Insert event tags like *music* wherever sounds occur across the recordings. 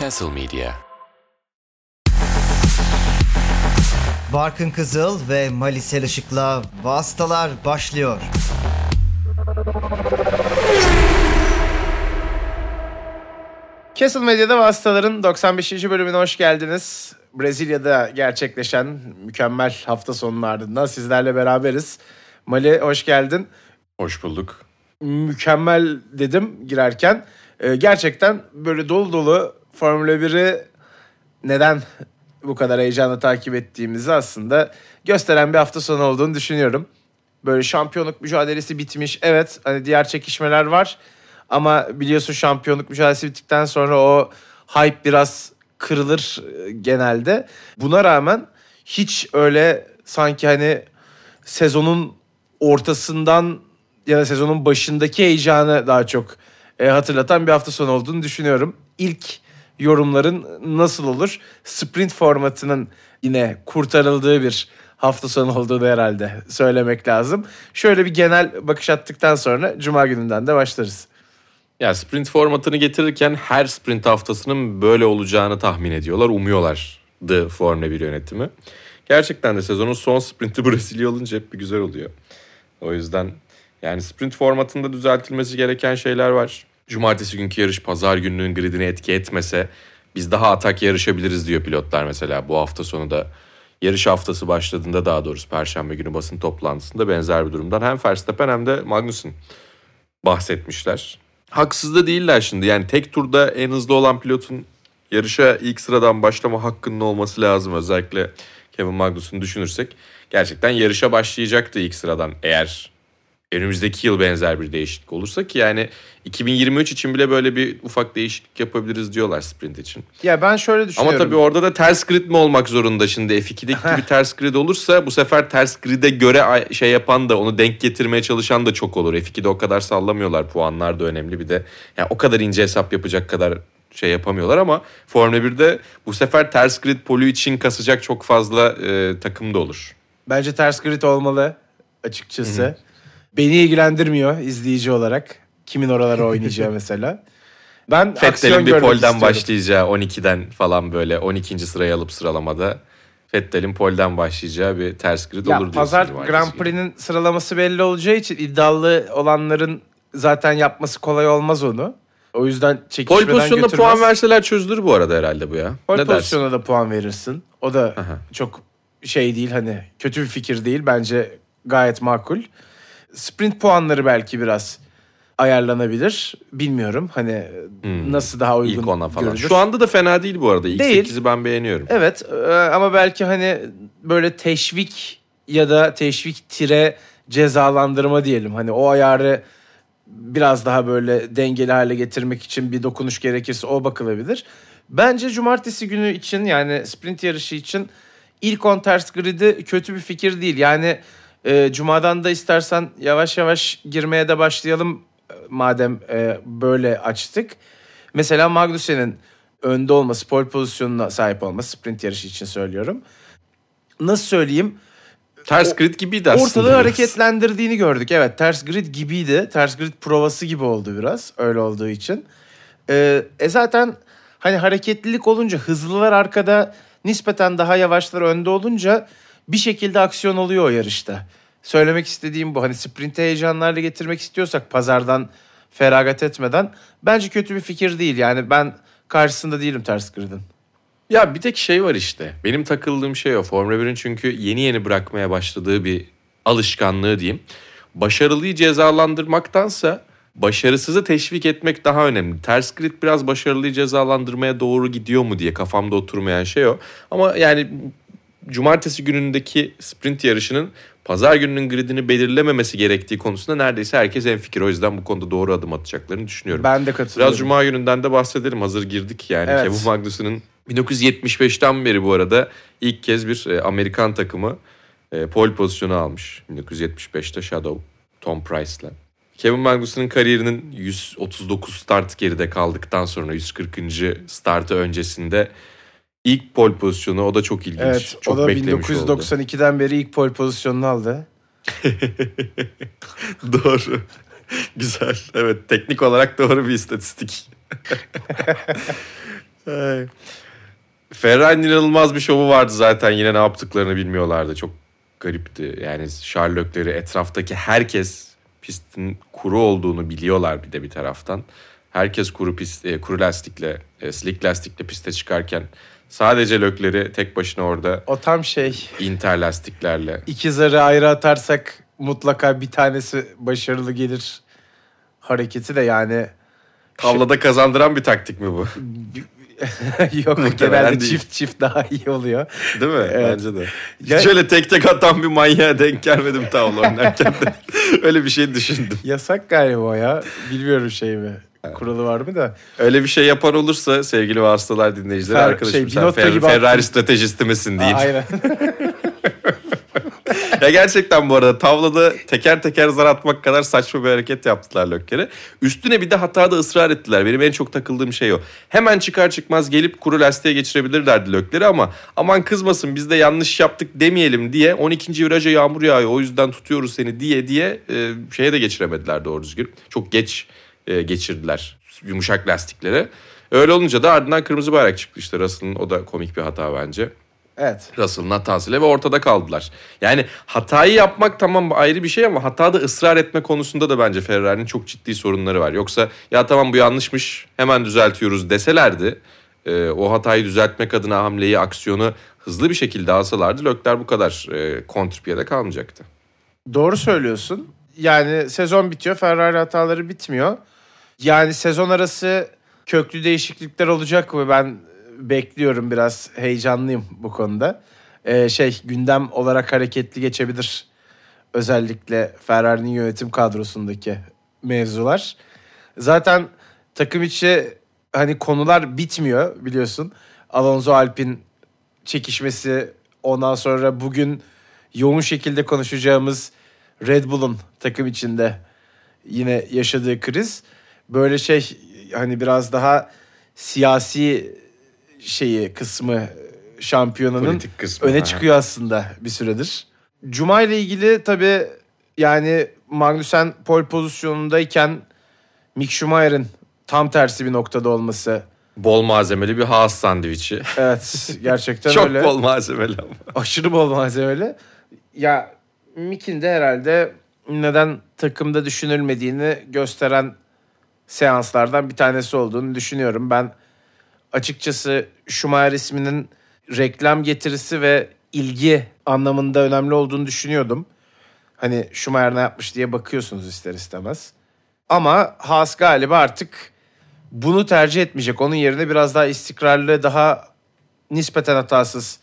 Castle Media. Barkın Kızıl ve Malisel Işık'la Vastalar başlıyor. Castle Medya'da Vastaların 95. bölümüne hoş geldiniz. Brezilya'da gerçekleşen mükemmel hafta sonunun ardından sizlerle beraberiz. Mali hoş geldin. Hoş bulduk. Mükemmel dedim girerken. Ee, gerçekten böyle dolu dolu Formula 1'i neden bu kadar heyecanla takip ettiğimizi aslında gösteren bir hafta sonu olduğunu düşünüyorum. Böyle şampiyonluk mücadelesi bitmiş. Evet hani diğer çekişmeler var. Ama biliyorsun şampiyonluk mücadelesi bittikten sonra o hype biraz kırılır e, genelde. Buna rağmen hiç öyle sanki hani sezonun ortasından ya da sezonun başındaki heyecanı daha çok e, hatırlatan bir hafta sonu olduğunu düşünüyorum. İlk yorumların nasıl olur? Sprint formatının yine kurtarıldığı bir hafta sonu olduğunu herhalde söylemek lazım. Şöyle bir genel bakış attıktan sonra Cuma gününden de başlarız. Ya sprint formatını getirirken her sprint haftasının böyle olacağını tahmin ediyorlar, umuyorlardı Formula 1 yönetimi. Gerçekten de sezonun son sprinti *laughs* Brezilya olunca hep bir güzel oluyor. O yüzden yani sprint formatında düzeltilmesi gereken şeyler var. Cumartesi günkü yarış pazar gününün gridine etki etmese biz daha atak yarışabiliriz diyor pilotlar mesela bu hafta sonu da. Yarış haftası başladığında daha doğrusu perşembe günü basın toplantısında benzer bir durumdan hem Verstappen hem de Magnussen bahsetmişler. Haksız da değiller şimdi yani tek turda en hızlı olan pilotun yarışa ilk sıradan başlama hakkının olması lazım özellikle Kevin Magnussen'ı düşünürsek. Gerçekten yarışa başlayacaktı ilk sıradan eğer önümüzdeki yıl benzer bir değişiklik olursa ki yani 2023 için bile böyle bir ufak değişiklik yapabiliriz diyorlar sprint için. Ya ben şöyle Ama düşünüyorum. tabii orada da ters grid mi olmak zorunda şimdi F2'deki gibi ters grid olursa bu sefer ters grid'e göre şey yapan da onu denk getirmeye çalışan da çok olur. F2'de o kadar sallamıyorlar puanlar da önemli bir de yani o kadar ince hesap yapacak kadar şey yapamıyorlar ama Formula 1'de bu sefer ters grid polü için kasacak çok fazla e, takım da olur. Bence ters grid olmalı açıkçası. Beni ilgilendirmiyor izleyici olarak. Kimin oralara oynayacağı *laughs* mesela. Ben Fettel'in bir polden başlayacağı 12'den falan böyle 12. sırayı alıp sıralamada Fettel'in polden başlayacağı bir ters grid Ya olur diyorsun. pazar Grand. Prix'nin sıralaması belli olacağı için iddialı olanların zaten yapması kolay olmaz onu. O yüzden Pol çekişmeden pozisyonunda götürmez. puan verseler çözülür bu arada herhalde bu ya. Pol ne dersin? pozisyona da puan verirsin. O da Aha. çok şey değil hani kötü bir fikir değil. Bence gayet makul. Sprint puanları belki biraz ayarlanabilir. Bilmiyorum hani nasıl daha uygun Hmm. İlk ona falan. görülür. Şu anda da fena değil bu arada. İlk Değil. 8'i ben beğeniyorum. Evet e, ama belki hani böyle teşvik ya da teşvik tire cezalandırma diyelim. Hani o ayarı biraz daha böyle dengeli hale getirmek için bir dokunuş gerekirse o bakılabilir. Bence cumartesi günü için yani sprint yarışı için ilk on ters grid'i kötü bir fikir değil. Yani e, cumadan da istersen yavaş yavaş girmeye de başlayalım e, madem e, böyle açtık. Mesela Magnussen'in önde olması, pole pozisyonuna sahip olması sprint yarışı için söylüyorum. Nasıl söyleyeyim? Ters grid gibiydi aslında. Ortalığı biraz. hareketlendirdiğini gördük. Evet ters grid gibiydi. Ters grid provası gibi oldu biraz öyle olduğu için. Ee, e zaten hani hareketlilik olunca hızlılar arkada nispeten daha yavaşlar önde olunca bir şekilde aksiyon oluyor o yarışta. Söylemek istediğim bu. Hani sprinte heyecanlarla getirmek istiyorsak pazardan feragat etmeden bence kötü bir fikir değil. Yani ben karşısında değilim ters gridin. Ya bir tek şey var işte. Benim takıldığım şey o. Formula 1'in çünkü yeni yeni bırakmaya başladığı bir alışkanlığı diyeyim. Başarılıyı cezalandırmaktansa başarısızı teşvik etmek daha önemli. Ters grid biraz başarılıyı cezalandırmaya doğru gidiyor mu diye kafamda oturmayan şey o. Ama yani cumartesi günündeki sprint yarışının pazar gününün gridini belirlememesi gerektiği konusunda neredeyse herkes en fikir. O yüzden bu konuda doğru adım atacaklarını düşünüyorum. Ben de katılıyorum. Biraz Cuma gününden de bahsedelim. Hazır girdik yani. Evet. Kevin Magnussen'ın 1975'ten beri bu arada ilk kez bir e, Amerikan takımı e, pole pozisyonu almış. 1975'te Shadow, Tom Price'la. Kevin Magnussen'ın kariyerinin 139 start geride kaldıktan sonra 140. startı öncesinde ilk pole pozisyonu o da çok ilginç. Evet çok o da beklemiş oldu. 1992'den beri ilk pole pozisyonunu aldı. *laughs* Doğru. Güzel. Evet teknik olarak doğru bir istatistik. *laughs* Ferrari'nin inanılmaz bir şovu vardı zaten. Yine ne yaptıklarını bilmiyorlardı. Çok garipti. Yani Sherlock'leri etraftaki herkes pistin kuru olduğunu biliyorlar bir de bir taraftan. Herkes kuru pist, e, kuru lastikle, e, slick lastikle piste çıkarken sadece lökleri tek başına orada O tam şey inter lastiklerle. iki zarı ayrı atarsak mutlaka bir tanesi başarılı gelir hareketi de yani Tavlada kazandıran bir taktik mi bu? *laughs* yok Muhtemelen genelde değil. çift çift daha iyi oluyor. Değil mi? Evet. Bence de. Ya- Şöyle tek tek atan bir manyağa denk gelmedim tavla oynarken de. *laughs* Öyle bir şey düşündüm. Yasak galiba ya. Bilmiyorum şey mi. Kuralı var mı da. Öyle bir şey yapan olursa sevgili vasıtalar dinleyicileri Fer- arkadaşım şey, sen Fer- Ferrari attın. stratejisti misin deyin. Aa, aynen. *laughs* ya gerçekten bu arada tavlada teker teker zar atmak kadar saçma bir hareket yaptılar Lökker'e. Üstüne bir de hatada ısrar ettiler. Benim en çok takıldığım şey o. Hemen çıkar çıkmaz gelip kuru lastiğe geçirebilirlerdi Lökker'i ama aman kızmasın biz de yanlış yaptık demeyelim diye 12. viraja yağmur yağıyor o yüzden tutuyoruz seni diye diye e, şeye de geçiremediler doğru düzgün. Çok geç e, geçirdiler yumuşak lastiklere. Öyle olunca da ardından kırmızı bayrak çıktı işte Russell'ın o da komik bir hata bence. evet. Russell'ın hatasıyla ve ortada kaldılar. Yani hatayı yapmak tamam ayrı bir şey ama hatada ısrar etme konusunda da bence Ferrari'nin çok ciddi sorunları var. Yoksa ya tamam bu yanlışmış hemen düzeltiyoruz deselerdi e, o hatayı düzeltmek adına hamleyi, aksiyonu hızlı bir şekilde alsalardı Lökler bu kadar e, kontrpiyede kalmayacaktı. Doğru söylüyorsun. Yani sezon bitiyor. Ferrari hataları bitmiyor. Yani sezon arası köklü değişiklikler olacak ve ben bekliyorum biraz heyecanlıyım bu konuda. Ee, şey gündem olarak hareketli geçebilir. Özellikle Ferrari'nin yönetim kadrosundaki mevzular. Zaten takım içi hani konular bitmiyor biliyorsun. Alonso Alpin çekişmesi ondan sonra bugün yoğun şekilde konuşacağımız Red Bull'un takım içinde yine yaşadığı kriz böyle şey hani biraz daha siyasi şeyi kısmı şampiyonanın kısmı, öne ha. çıkıyor aslında bir süredir. Cuma ile ilgili tabii yani Magnussen pole pozisyonundayken Mick Schumacher'in tam tersi bir noktada olması Bol malzemeli bir Haas sandviçi. evet gerçekten *laughs* çok öyle. bol malzemeli ama. aşırı bol malzemeli. Ya Mick'in de herhalde neden takımda düşünülmediğini gösteren seanslardan bir tanesi olduğunu düşünüyorum. Ben açıkçası Schumacher isminin reklam getirisi ve ilgi anlamında önemli olduğunu düşünüyordum. Hani Schumacher ne yapmış diye bakıyorsunuz ister istemez. Ama Haas galiba artık bunu tercih etmeyecek. Onun yerine biraz daha istikrarlı, daha nispeten hatasız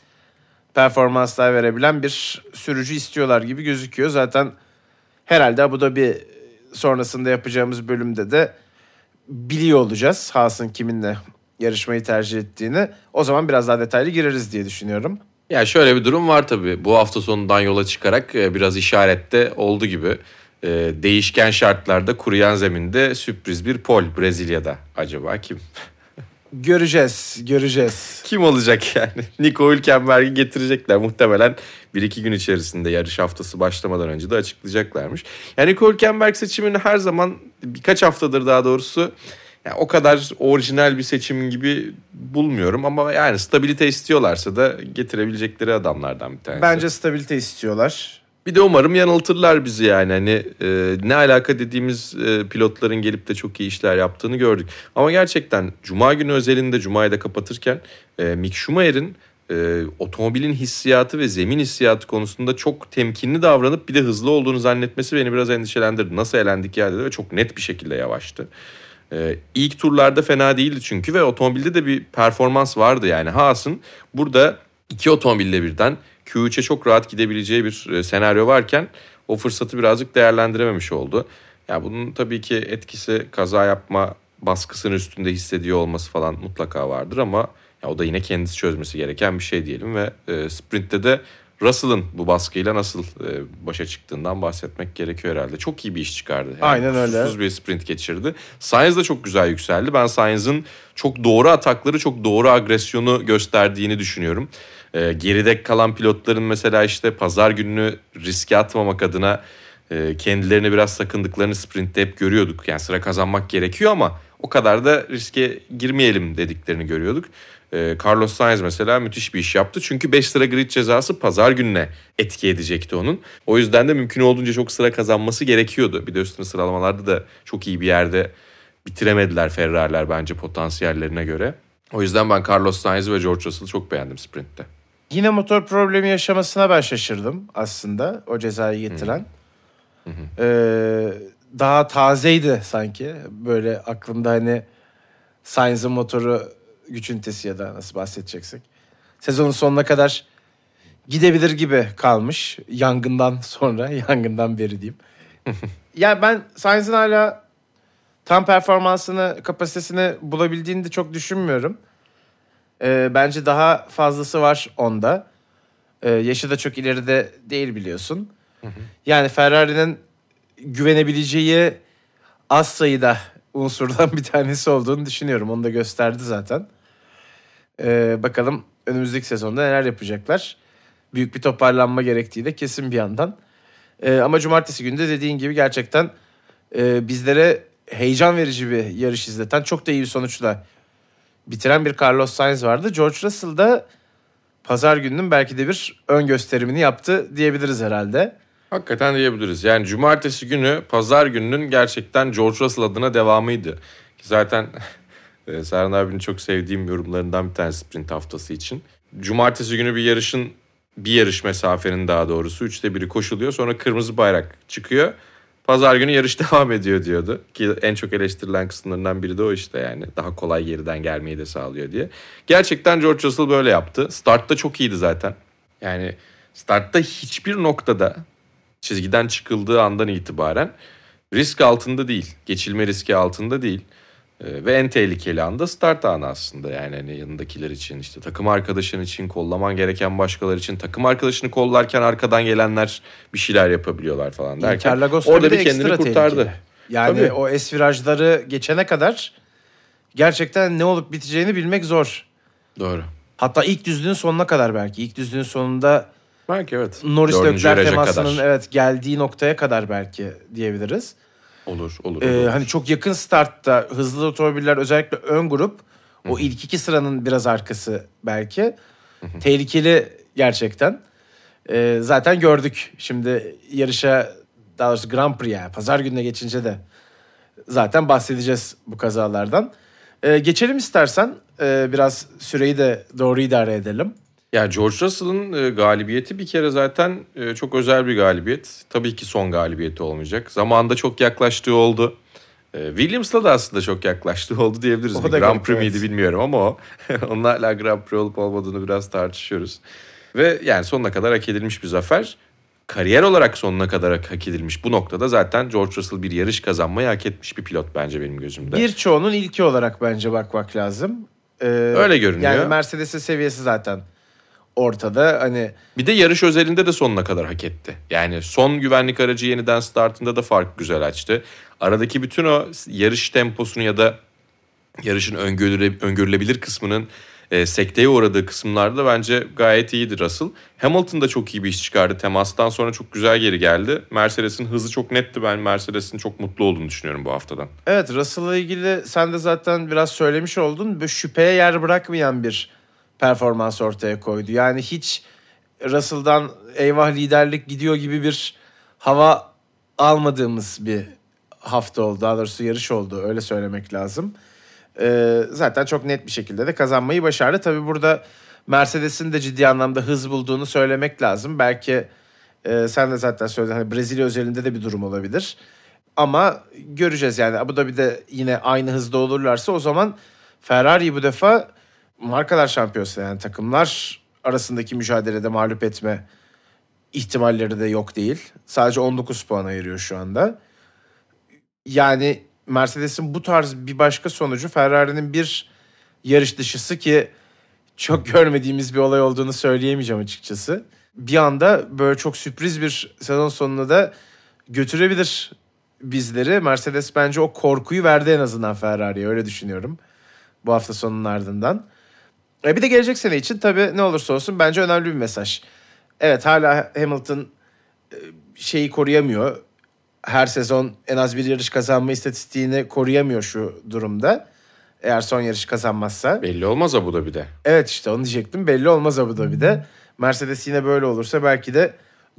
performanslar verebilen bir sürücü istiyorlar gibi gözüküyor. Zaten herhalde Abu Dhabi sonrasında yapacağımız bölümde de biliyor olacağız Haas'ın kiminle yarışmayı tercih ettiğini. O zaman biraz daha detaylı gireriz diye düşünüyorum. Ya şöyle bir durum var tabii. Bu hafta sonundan yola çıkarak e, biraz işarette oldu gibi. E, Değişken şartlarda kuruyan zeminde sürpriz bir pol Brezilya'da. Acaba kim? Göreceğiz, göreceğiz. Kim olacak yani? *laughs* Nico Hülkenberg'i getirecekler. Muhtemelen bir iki gün içerisinde yarış haftası başlamadan önce de açıklayacaklarmış. Yani Nico Hülkenberg seçimini her zaman birkaç haftadır daha doğrusu yani o kadar orijinal bir seçim gibi bulmuyorum. Ama yani stabilite istiyorlarsa da getirebilecekleri adamlardan bir tanesi. Bence stabilite istiyorlar. Bir de umarım yanıltırlar bizi yani. Hani e, ne alaka dediğimiz e, pilotların gelip de çok iyi işler yaptığını gördük. Ama gerçekten Cuma günü özelinde Cuma'yı da kapatırken e, Mick Schumacher'in e, otomobilin hissiyatı ve zemin hissiyatı konusunda çok temkinli davranıp bir de hızlı olduğunu zannetmesi beni biraz endişelendirdi. Nasıl elendik ya dedi ve çok net bir şekilde yavaştı. Ee, ilk turlarda fena değildi çünkü ve otomobilde de bir performans vardı yani. Haas'ın burada iki otomobille birden Q3'e çok rahat gidebileceği bir e, senaryo varken o fırsatı birazcık değerlendirememiş oldu. Ya bunun tabii ki etkisi kaza yapma baskısının üstünde hissediyor olması falan mutlaka vardır ama ya o da yine kendisi çözmesi gereken bir şey diyelim ve e, sprintte de Russell'ın bu baskıyla nasıl e, başa çıktığından bahsetmek gerekiyor herhalde. Çok iyi bir iş çıkardı. Yani Aynen öyle. bir sprint geçirdi. Sainz de çok güzel yükseldi. Ben Sainz'ın çok doğru atakları, çok doğru agresyonu gösterdiğini düşünüyorum. E, geride kalan pilotların mesela işte pazar gününü riske atmamak adına e, kendilerini biraz sakındıklarını sprintte hep görüyorduk. Yani sıra kazanmak gerekiyor ama o kadar da riske girmeyelim dediklerini görüyorduk. Ee, Carlos Sainz mesela müthiş bir iş yaptı. Çünkü 5 sıra grid cezası pazar gününe etki edecekti onun. O yüzden de mümkün olduğunca çok sıra kazanması gerekiyordu. Bir de üstüne sıralamalarda da çok iyi bir yerde bitiremediler Ferrari'ler bence potansiyellerine göre. O yüzden ben Carlos Sainz ve George Russell'ı çok beğendim sprintte. Yine motor problemi yaşamasına ben şaşırdım aslında o cezayı getiren. Ee, daha tazeydi sanki. Böyle aklımda hani Sainz'ın motoru güç ünitesi ya da nasıl bahsedeceksek. Sezonun sonuna kadar gidebilir gibi kalmış. Yangından sonra, *laughs* yangından beri diyeyim. *laughs* yani ben Sainz'ın hala tam performansını, kapasitesini bulabildiğini de çok düşünmüyorum. Ee, bence daha fazlası var onda. Ee, yaşı da çok ileride değil biliyorsun. Yani Ferrari'nin güvenebileceği az sayıda unsurdan *laughs* bir tanesi olduğunu düşünüyorum. Onu da gösterdi zaten. Ee, bakalım önümüzdeki sezonda neler yapacaklar. Büyük bir toparlanma gerektiği de kesin bir yandan. Ee, ama cumartesi günü de dediğin gibi gerçekten e, bizlere heyecan verici bir yarış izleten çok da iyi bir sonuçla bitiren bir Carlos Sainz vardı. George Russell da pazar gününün belki de bir ön gösterimini yaptı diyebiliriz herhalde. Hakikaten diyebiliriz. Yani cumartesi günü pazar gününün gerçekten George Russell adına devamıydı. Ki Zaten *laughs* e, Serhan abinin çok sevdiğim yorumlarından bir tanesi sprint haftası için. Cumartesi günü bir yarışın bir yarış mesafenin daha doğrusu üçte biri koşuluyor. Sonra kırmızı bayrak çıkıyor. Pazar günü yarış *laughs* devam ediyor diyordu. Ki en çok eleştirilen kısımlarından biri de o işte yani. Daha kolay geriden gelmeyi de sağlıyor diye. Gerçekten George Russell böyle yaptı. Startta çok iyiydi zaten. Yani startta hiçbir noktada çizgiden çıkıldığı andan itibaren risk altında değil. Geçilme riski altında değil. Ee, ve en tehlikeli anda start anı aslında yani hani yanındakiler için işte takım arkadaşın için kollaman gereken başkaları için takım arkadaşını kollarken arkadan gelenler bir şeyler yapabiliyorlar falan derken orada bir kendini kurtardı. tehlikeli. Yani Tabii. o es virajları geçene kadar gerçekten ne olup biteceğini bilmek zor. Doğru. Hatta ilk düzlüğün sonuna kadar belki. İlk düzlüğün sonunda Belki evet. Norris viraja temasının kadar. evet geldiği noktaya kadar belki diyebiliriz. Olur olur. Ee, olur. hani çok yakın startta hızlı otomobiller özellikle ön grup o ilk iki sıranın biraz arkası belki tehlikeli gerçekten. Ee, zaten gördük şimdi yarışa daha doğrusu Grand Prix'e pazar gününe geçince de zaten bahsedeceğiz bu kazalardan. Ee, geçelim istersen Ee, biraz süreyi de doğru idare edelim. Ya George Russell'ın e, galibiyeti bir kere zaten e, çok özel bir galibiyet. Tabii ki son galibiyeti olmayacak. Zamanında çok yaklaştığı oldu. E, Williams'la da aslında çok yaklaştığı *laughs* oldu diyebiliriz. O da Grand Prix evet. miydi bilmiyorum ama o. *laughs* Onun hala Grand Prix olup olmadığını biraz tartışıyoruz. Ve yani sonuna kadar hak edilmiş bir zafer. Kariyer olarak sonuna kadar hak edilmiş bu noktada zaten George Russell bir yarış kazanmayı hak etmiş bir pilot bence benim gözümde. Birçoğunun ilki olarak bence bakmak lazım. Ee, Öyle görünüyor. Yani Mercedes'in seviyesi zaten ortada. Hani Bir de yarış özelinde de sonuna kadar hak etti. Yani son güvenlik aracı yeniden startında da fark güzel açtı. Aradaki bütün o yarış temposunu ya da yarışın öngörüle, öngörülebilir kısmının e, sekteye uğradığı kısımlarda bence gayet iyiydi Russell. Hamilton da çok iyi bir iş çıkardı. Temastan sonra çok güzel geri geldi. Mercedes'in hızı çok netti. Ben Mercedes'in çok mutlu olduğunu düşünüyorum bu haftadan. Evet Russell'la ilgili sen de zaten biraz söylemiş oldun. Böyle şüpheye yer bırakmayan bir performans ortaya koydu. Yani hiç Russell'dan eyvah liderlik gidiyor gibi bir hava almadığımız bir hafta oldu. Daha doğrusu yarış oldu öyle söylemek lazım. Ee, zaten çok net bir şekilde de kazanmayı başardı. Tabii burada Mercedes'in de ciddi anlamda hız bulduğunu söylemek lazım. Belki e, sen de zaten söyledin hani Brezilya özelinde de bir durum olabilir. Ama göreceğiz yani Abu Dhabi'de yine aynı hızda olurlarsa o zaman Ferrari bu defa markalar şampiyonası yani takımlar arasındaki mücadelede mağlup etme ihtimalleri de yok değil. Sadece 19 puan ayırıyor şu anda. Yani Mercedes'in bu tarz bir başka sonucu Ferrari'nin bir yarış dışısı ki çok görmediğimiz bir olay olduğunu söyleyemeyeceğim açıkçası. Bir anda böyle çok sürpriz bir sezon sonuna da götürebilir bizleri. Mercedes bence o korkuyu verdi en azından Ferrari'ye öyle düşünüyorum. Bu hafta sonunun ardından. E bir de gelecek sene için tabii ne olursa olsun bence önemli bir mesaj. Evet hala Hamilton e, şeyi koruyamıyor. her sezon en az bir yarış kazanma istatistiğini koruyamıyor şu durumda. Eğer son yarış kazanmazsa. Belli olmaz Abu Dhabi'de. Evet işte onu diyecektim. Belli olmaz Abu Dhabi'de. Mercedes yine böyle olursa belki de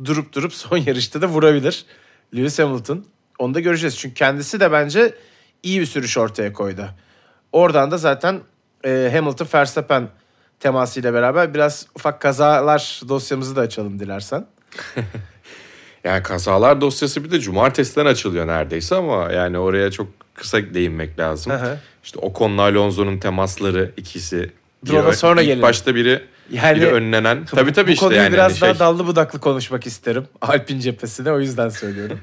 durup durup *laughs* son yarışta da vurabilir Lewis Hamilton. Onu da göreceğiz. Çünkü kendisi de bence iyi bir sürüş ortaya koydu. Oradan da zaten e, Hamilton Verstappen temasıyla beraber biraz ufak kazalar dosyamızı da açalım dilersen. *laughs* Yani kazalar dosyası bir de cumartesiden açılıyor neredeyse ama yani oraya çok kısa değinmek lazım. İşte Ocon'la Alonso'nun temasları ikisi. Dur ona sonra ilk gelelim. başta biri, Yani biri önlenen. Tabii tabii Bu işte konuyu yani. biraz hani daha şey- dallı budaklı konuşmak isterim. *laughs* Alpin cephesine o yüzden söylüyorum.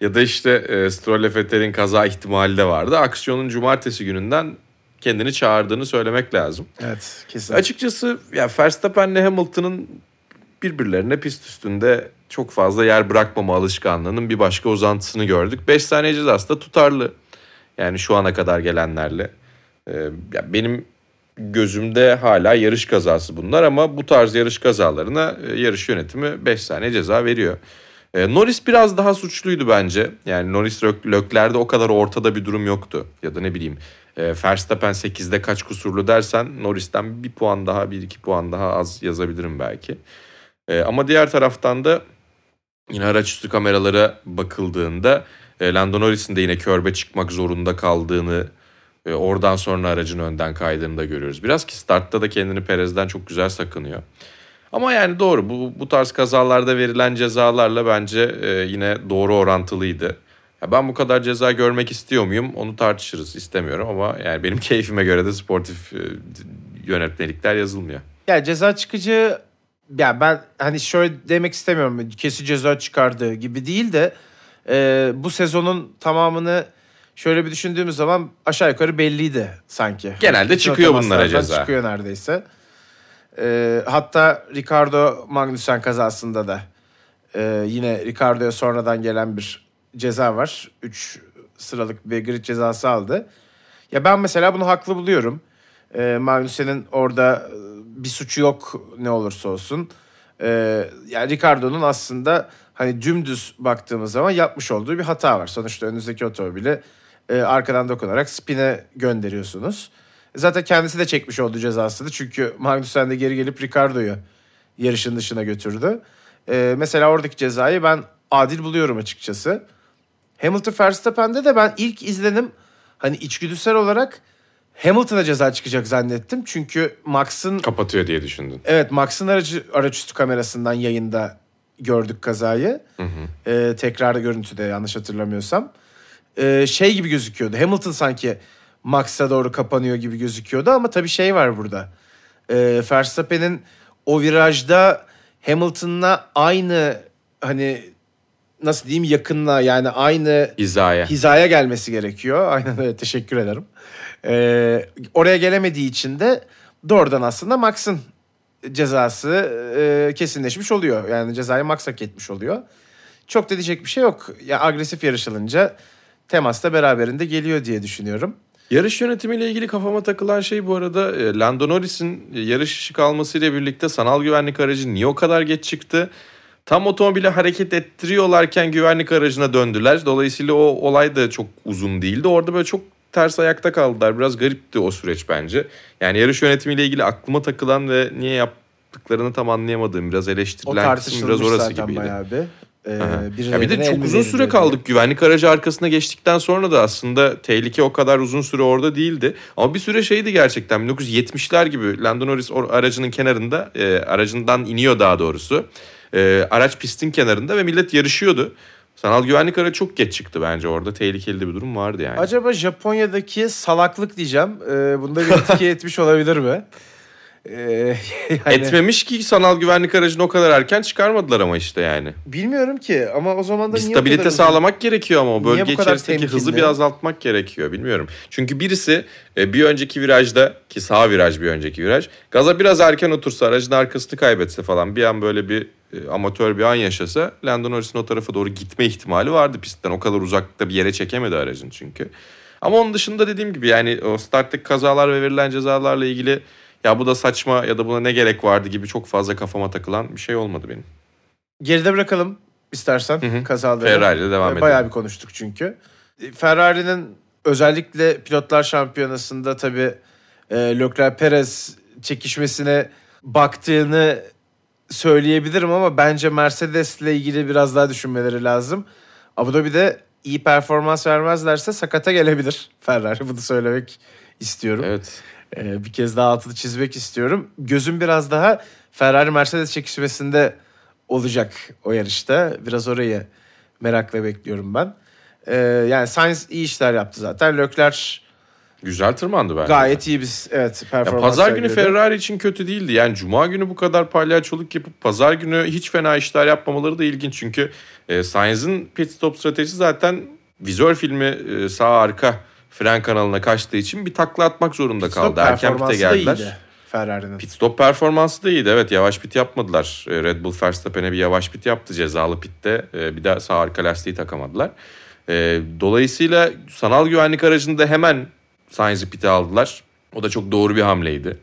Ya da işte e, Stroll Vettel'in kaza ihtimali de vardı. Aksiyonun cumartesi gününden kendini çağırdığını söylemek lazım. evet kesin. Açıkçası ya Verstappen'le Hamilton'ın birbirlerine pist üstünde çok fazla yer bırakmama alışkanlığının bir başka uzantısını gördük. 5 saniye cezası da tutarlı. Yani şu ana kadar gelenlerle. Ee, ya benim gözümde hala yarış kazası bunlar ama bu tarz yarış kazalarına e, yarış yönetimi 5 saniye ceza veriyor. E, Norris biraz daha suçluydu bence. Yani Norris Lök- Lökler'de o kadar ortada bir durum yoktu. Ya da ne bileyim e, Verstappen 8'de kaç kusurlu dersen Norris'ten bir puan daha bir iki puan daha az yazabilirim belki. E, ama diğer taraftan da yine araç üstü kameralara bakıldığında e, Lando Norris'in de yine körbe çıkmak zorunda kaldığını e, oradan sonra aracın önden kaydığını da görüyoruz. Biraz ki startta da kendini Perez'den çok güzel sakınıyor. Ama yani doğru bu, bu tarz kazalarda verilen cezalarla bence e, yine doğru orantılıydı. Ya ben bu kadar ceza görmek istiyor muyum onu tartışırız istemiyorum ama yani benim *laughs* keyfime göre de sportif e, yönetmelikler yazılmıyor. Ya ceza çıkıcı ya ben hani şöyle demek istemiyorum kesin ceza çıkardı gibi değil de e, bu sezonun tamamını şöyle bir düşündüğümüz zaman aşağı yukarı belliydi sanki. Genelde Bütün çıkıyor bunlara ceza. Çıkıyor neredeyse. E, hatta Ricardo Magnussen kazasında da e, yine Ricardo'ya sonradan gelen bir ceza var. 3 sıralık bir grid cezası aldı. Ya ben mesela bunu haklı buluyorum. E, Magnussen'in orada bir suçu yok ne olursa olsun. E, yani Ricardo'nun aslında hani dümdüz baktığımız zaman yapmış olduğu bir hata var. Sonuçta önünüzdeki otomobili e, arkadan dokunarak spine gönderiyorsunuz. Zaten kendisi de çekmiş olduğu cezasıydı. Çünkü Magnussen de geri gelip Ricardo'yu yarışın dışına götürdü. E, mesela oradaki cezayı ben adil buluyorum açıkçası. Hamilton Verstappen'de de ben ilk izlenim hani içgüdüsel olarak Hamilton'a ceza çıkacak zannettim. Çünkü Max'ın Kapatıyor diye düşündün. evet Max'ın aracı araçüstü kamerasından yayında gördük kazayı. Ee, tekrarda görüntüde yanlış hatırlamıyorsam. Ee, şey gibi gözüküyordu. Hamilton sanki Max'a doğru kapanıyor gibi gözüküyordu ama tabii şey var burada. Ee, Verstappen'in o virajda Hamilton'la aynı hani nasıl diyeyim yakınlığa yani aynı Hizaya. hizaya gelmesi gerekiyor. *laughs* Aynen öyle teşekkür ederim. Ee, oraya gelemediği için de doğrudan aslında Max'ın cezası e, kesinleşmiş oluyor. Yani cezayı Max hak etmiş oluyor. Çok da diyecek bir şey yok. Ya agresif yarışılınca temas da beraberinde geliyor diye düşünüyorum. Yarış yönetimiyle ilgili kafama takılan şey bu arada e, Lando Norris'in yarış dışı kalmasıyla birlikte sanal güvenlik aracı niye o kadar geç çıktı? Tam otomobili hareket ettiriyorlarken güvenlik aracına döndüler. Dolayısıyla o olay da çok uzun değildi. Orada böyle çok ters ayakta kaldılar. Biraz garipti o süreç bence. Yani yarış yönetimiyle ilgili aklıma takılan ve niye yaptıklarını tam anlayamadığım biraz eleştirilen kısım biraz orası zaten gibiydi. bayağı bir. Ee. Ya bir de çok uzun süre kaldık. Güvenlik aracı arkasına geçtikten sonra da aslında tehlike o kadar uzun süre orada değildi. Ama bir süre şeydi gerçekten 1970'ler gibi Lando Norris aracının kenarında e, aracından iniyor daha doğrusu. E, araç pistin kenarında ve millet yarışıyordu. Sanal güvenlik aracı çok geç çıktı bence orada. Tehlikeli bir durum vardı yani. Acaba Japonya'daki salaklık diyeceğim. Ee, bunda bir etki *laughs* etmiş olabilir mi? Ee, *laughs* yani- Etmemiş ki sanal güvenlik aracını o kadar erken çıkarmadılar ama işte yani. Bilmiyorum ki ama o zaman da Bir niye stabilite kadar sağlamak gerekiyor ama o Niye bölge kadar içerisindeki hızı biraz azaltmak gerekiyor bilmiyorum. Çünkü birisi e, bir önceki virajda ki sağ viraj bir önceki viraj gaza biraz erken otursa aracın arkasını kaybetse falan bir an böyle bir e, amatör bir an yaşasa Lando Norris'in o tarafa doğru gitme ihtimali vardı pistten. O kadar uzakta bir yere çekemedi aracın çünkü. Ama onun dışında dediğim gibi yani o starttaki kazalar ve verilen cezalarla ilgili ya bu da saçma ya da buna ne gerek vardı gibi çok fazla kafama takılan bir şey olmadı benim. Geride bırakalım istersen kazaları. Ferrari'yle devam edelim. Bayağı bir konuştuk çünkü. E, Ferrari'nin özellikle pilotlar şampiyonasında tabii e, Leclerc-Perez çekişmesine baktığını söyleyebilirim ama bence Mercedes'le ilgili biraz daha düşünmeleri lazım. Abu Dhabi'de iyi performans vermezlerse sakata gelebilir Ferrari. Bunu söylemek istiyorum. Evet. Ee, bir kez daha altını çizmek istiyorum. Gözüm biraz daha Ferrari Mercedes çekişmesinde olacak o yarışta. Biraz orayı merakla bekliyorum ben. Ee, yani Sainz iyi işler yaptı zaten. Leclerc Güzel tırmandı bence. gayet iyi bir evet, Ya performans pazar günü. Ferrari için kötü değildi. Yani cuma günü bu kadar palyaçoluk yapıp pazar günü hiç fena işler yapmamaları da ilginç. Çünkü e, Sainz'in pit stop stratejisi zaten vizör filmi e, sağ arka fren kanalına kaçtığı için bir takla atmak zorunda Stop kaldı. Erken pite performansı da geldiler. iyiydi Ferrari'nin. Pit stop performansı da iyiydi. Evet yavaş pit yapmadılar. E, Red Bull Verstappen'e bir yavaş pit yaptı cezalı pitte. E, Bir de sağ arka lastiği takamadılar. E, Dolayısıyla sanal güvenlik aracında hemen Sainz'i pite aldılar. O da çok doğru bir hamleydi.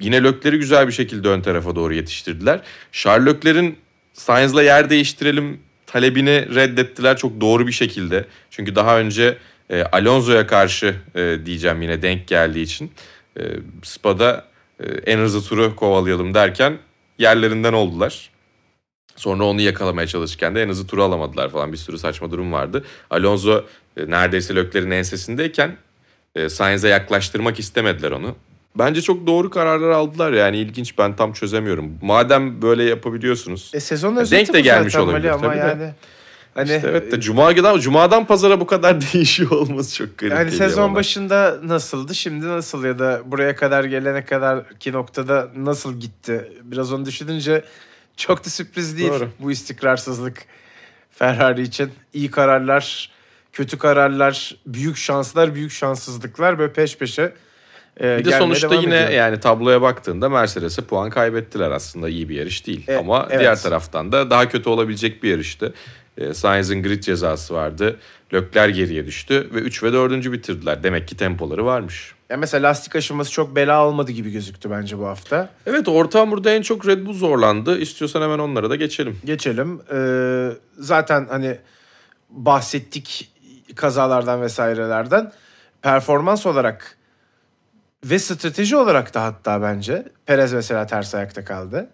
Yine Lökler'i güzel bir şekilde ön tarafa doğru yetiştirdiler. Charles Leclerc'in Sainz'la yer değiştirelim talebini reddettiler çok doğru bir şekilde. Çünkü daha önce e, Alonso'ya karşı e, diyeceğim yine denk geldiği için e, Spa'da e, en hızlı turu kovalayalım derken yerlerinden oldular. Sonra onu yakalamaya çalışırken de en hızlı turu alamadılar falan bir sürü saçma durum vardı. Alonso e, neredeyse Lökler'in ensesindeyken e, Sainz'e yaklaştırmak istemediler onu. Bence çok doğru kararlar aldılar yani ilginç ben tam çözemiyorum. Madem böyle yapabiliyorsunuz. E, sezon Denk özeti de bu gelmiş olabilir ama tabii de. yani. Hani, İşte evet de Cuma'dan, Cuma'dan pazara bu kadar *laughs* değişiyor olması çok garip Yani sezon bana. başında nasıldı, şimdi nasıl ya da buraya kadar gelene kadar ki noktada nasıl gitti? Biraz onu düşününce çok da sürpriz değil Doğru. bu istikrarsızlık Ferrari için. İyi kararlar, kötü kararlar, büyük şanslar, büyük şanssızlıklar böyle peş peşe e, Bir de sonuçta yine ediyor. yani tabloya baktığında Mercedes'e puan kaybettiler aslında iyi bir yarış değil. E, Ama evet. diğer taraftan da daha kötü olabilecek bir yarıştı. E, Sainz'in grid cezası vardı. Lökler geriye düştü ve 3 ve 4. bitirdiler. Demek ki tempoları varmış. Ya mesela lastik aşınması çok bela olmadı gibi gözüktü bence bu hafta. Evet orta hamurda en çok Red Bull zorlandı. İstiyorsan hemen onlara da geçelim. Geçelim. Ee, zaten hani bahsettik kazalardan vesairelerden. Performans olarak ve strateji olarak da hatta bence Perez mesela ters ayakta kaldı.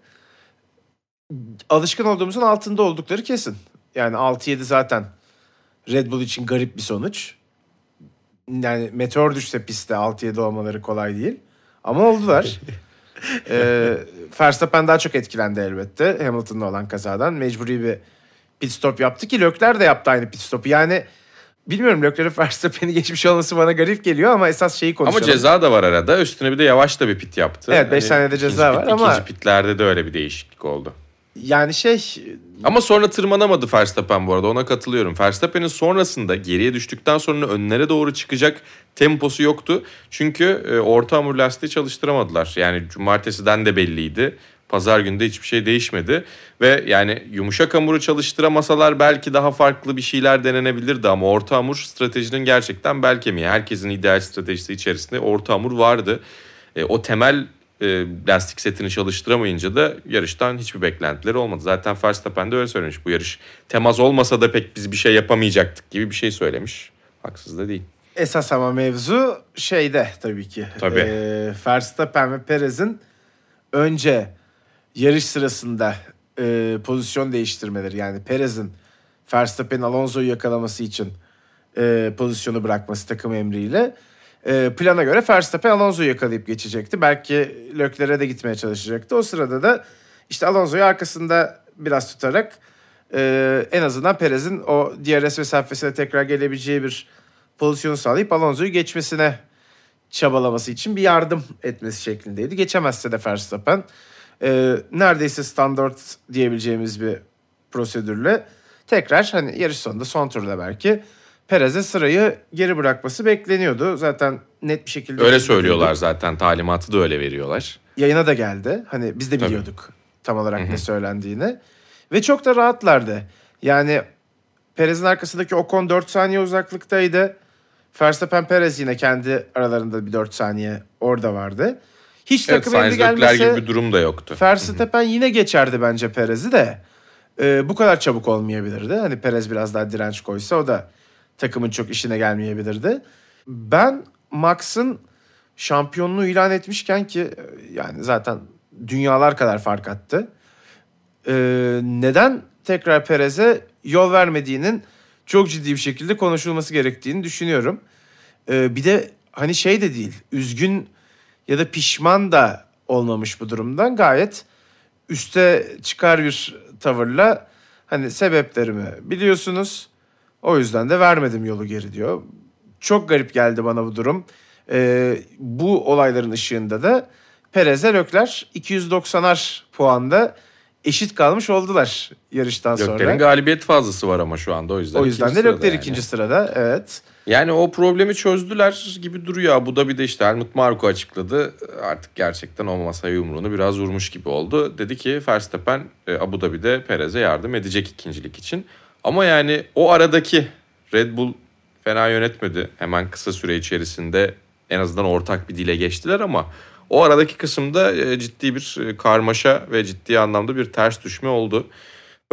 Alışkın olduğumuzun altında oldukları kesin. Yani 6-7 zaten Red Bull için garip bir sonuç. Yani meteor düşse pistte 6-7 olmaları kolay değil. Ama oldular. *laughs* ee, Verstappen daha çok etkilendi elbette Hamilton'la olan kazadan. Mecburi bir pit stop yaptı ki Leclerc de yaptı aynı pit stopu. Yani bilmiyorum Leclerc'in Verstappen'i geçmiş olması bana garip geliyor ama esas şeyi konuşalım. Ama ceza da var arada. Üstüne bir de yavaş da bir pit yaptı. Evet, beş saniyede ikinci ceza pit- var ama- İkinci pitlerde de öyle bir değişiklik oldu. Yani şey Ama sonra tırmanamadı Verstappen bu arada ona katılıyorum. Verstappen'in sonrasında geriye düştükten sonra önlere doğru çıkacak temposu yoktu. Çünkü e, orta hamur lastiği çalıştıramadılar. Yani cumartesiden de belliydi. Pazar günde hiçbir şey değişmedi. Ve yani yumuşak hamuru çalıştıramasalar belki daha farklı bir şeyler denenebilirdi. Ama orta hamur stratejinin gerçekten bel kemiği. Herkesin ideal stratejisi içerisinde orta hamur vardı. E, o temel e, lastik setini çalıştıramayınca da yarıştan hiçbir beklentileri olmadı. Zaten Verstappen de öyle söylemiş. Bu yarış temas olmasa da pek biz bir şey yapamayacaktık gibi bir şey söylemiş. Haksız da değil. esas ama mevzu şeyde tabii ki. Tabii. Ee, Verstappen ve Perez'in önce yarış sırasında e, pozisyon değiştirmeleri yani Perez'in Verstappen'in Alonso'yu yakalaması için e, pozisyonu bırakması takım emriyle e, plana göre Verstappen Alonso'yu yakalayıp geçecekti. Belki Leclerc'e de gitmeye çalışacaktı. O sırada da işte Alonso'yu arkasında biraz tutarak e, en azından Perez'in o DRS mesafesine tekrar gelebileceği bir pozisyonu sağlayıp Alonso'yu geçmesine çabalaması için bir yardım etmesi şeklindeydi. Geçemezse de Verstappen e, neredeyse standart diyebileceğimiz bir prosedürle tekrar hani yarış sonunda son turda belki Perez'e sırayı geri bırakması bekleniyordu. Zaten net bir şekilde Öyle söylüyorlar zaten talimatı da öyle veriyorlar. yayına da geldi. Hani biz de Tabii. biliyorduk tam olarak ne söylendiğini. Ve çok da rahatlardı. Yani Perez'in arkasındaki Ocon 4 saniye uzaklıktaydı. Verstappen Perez yine kendi aralarında bir 4 saniye orada vardı. Hiç Evet takım Leclerc gelmese gibi bir durum da yoktu. Verstappen yine geçerdi bence Perez'i de. e, bu kadar çabuk olmayabilirdi. Hani Perez biraz daha direnç koysa o da takımın çok işine gelmeyebilirdi. Ben Max'ın şampiyonluğu ilan etmişken ki e, yani zaten dünyalar kadar fark attı. E, neden tekrar Perez'e yol vermediğinin çok ciddi bir şekilde konuşulması gerektiğini düşünüyorum. E, bir de hani şey de değil, üzgün ya da pişman da olmamış bu durumdan. Gayet üste çıkar bir tavırla hani sebeplerimi biliyorsunuz. O yüzden de vermedim yolu geri diyor. Çok garip geldi bana bu durum. Ee, bu olayların ışığında da Perez'e Lökler 290'ar puanda eşit kalmış oldular yarıştan sonra. Lökler'in galibiyet fazlası var ama şu anda o yüzden. o yüzden de Lökler yani. ikinci sırada. Evet. Yani o problemi çözdüler gibi duruyor. Abu Dhabi'de işte Helmut Marko açıkladı. Artık gerçekten o masaya yumruğunu biraz vurmuş gibi oldu. Dedi ki Verstappen e, Abu Dhabi'de Perez'e yardım edecek ikincilik için. Ama yani o aradaki Red Bull fena yönetmedi. Hemen kısa süre içerisinde en azından ortak bir dile geçtiler ama o aradaki kısımda e, ciddi bir e, karmaşa ve ciddi anlamda bir ters düşme oldu.